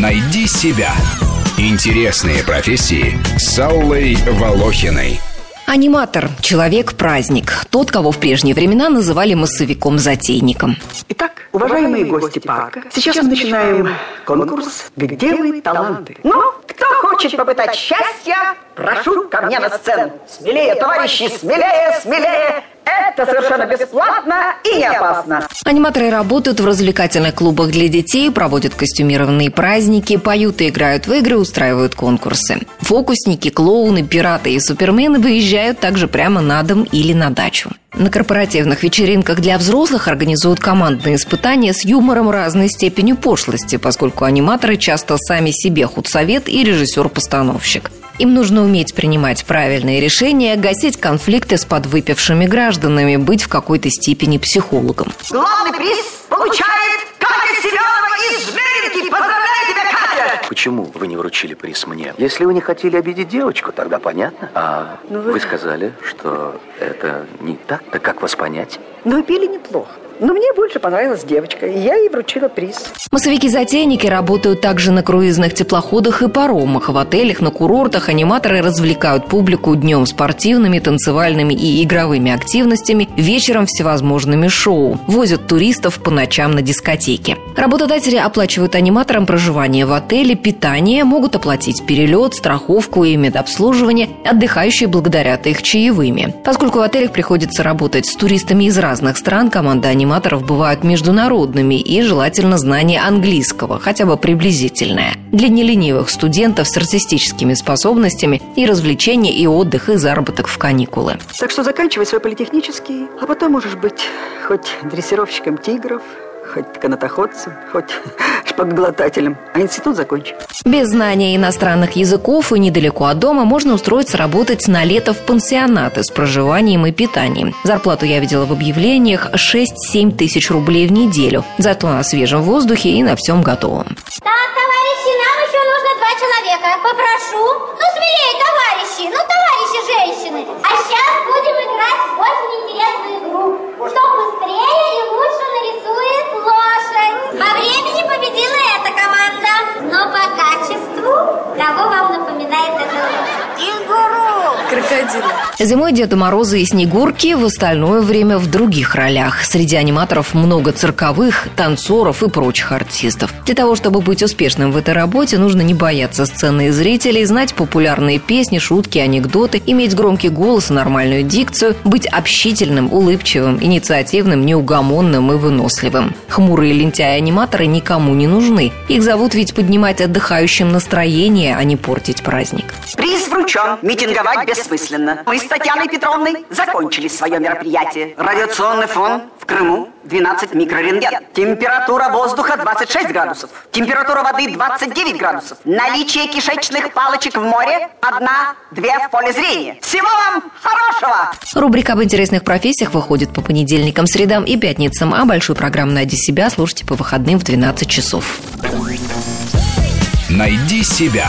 Найди себя. Интересные профессии с Аллой Волохиной. Аниматор – человек-праздник. Тот, кого в прежние времена называли массовиком-затейником. Итак, уважаемые гости парка, сейчас мы начинаем конкурс «Где вы таланты?». Ну, кто хочет попытать счастья, прошу ко мне на сцену. Смелее, товарищи, смелее, смелее! Это совершенно бесплатно и не опасно. Аниматоры работают в развлекательных клубах для детей, проводят костюмированные праздники, поют и играют в игры, устраивают конкурсы. Фокусники, клоуны, пираты и супермены выезжают также прямо на дом или на дачу. На корпоративных вечеринках для взрослых организуют командные испытания с юмором разной степени пошлости, поскольку аниматоры часто сами себе худсовет и режиссер-постановщик. Им нужно уметь принимать правильные решения, гасить конфликты с подвыпившими гражданами, быть в какой-то степени психологом. Главный приз получает Катя Семенова из Жмеринки. Поздравляю тебя, Катя! Почему вы не вручили приз мне? Если вы не хотели обидеть девочку, тогда понятно. А Ну вы- вы... сказали, что это не так, так как вас понять? Ну, и пели неплохо. Но мне больше понравилась девочка, и я ей вручила приз. Массовики-затейники работают также на круизных теплоходах и паромах. В отелях, на курортах аниматоры развлекают публику днем спортивными, танцевальными и игровыми активностями, вечером всевозможными шоу. Возят туристов по ночам на дискотеке. Работодатели оплачивают аниматорам проживание в отеле, питание, могут оплатить перелет, страховку и медобслуживание. Отдыхающие благодарят их чаевыми. Поскольку в отелях приходится работать с туристами из разных стран, команда аниматоров бывают международными и желательно знание английского, хотя бы приблизительное. Для неленивых студентов с артистическими способностями и развлечения, и отдых, и заработок в каникулы. Так что заканчивай свой политехнический, а потом можешь быть хоть дрессировщиком тигров, хоть канатоходцем, хоть шпагоглотателем, а институт закончи. Без знания иностранных языков и недалеко от дома можно устроиться работать на лето в пансионаты с проживанием и питанием. Зарплату я видела в объявлениях 6-7 тысяч рублей в неделю. Зато на свежем воздухе и на всем готовом. Так, товарищи, нам еще нужно два человека. Попрошу. Ну, смелее, товарищи. Ну, товарищи женщины. А Зимой Деда Мороза и Снегурки, в остальное время в других ролях. Среди аниматоров много цирковых, танцоров и прочих артистов. Для того, чтобы быть успешным в этой работе, нужно не бояться сцены и зрителей, знать популярные песни, шутки, анекдоты, иметь громкий голос и нормальную дикцию, быть общительным, улыбчивым, инициативным, неугомонным и выносливым. Хмурые лентяи-аниматоры никому не нужны. Их зовут ведь поднимать отдыхающим настроение, а не портить праздник. Приз вручен. Митинговать бессмысленно. Мы с Татьяной Петровной закончили свое мероприятие. Радиационный фон в Крыму 12 микрорентген. Температура воздуха 26 градусов. Температура воды 29 градусов. Наличие кишечных палочек в море одна-две в поле зрения. Всего вам хорошего! Рубрика об интересных профессиях выходит по понедельникам, средам и пятницам, а большую программу «Найди себя» слушайте по выходным в 12 часов. Найди себя.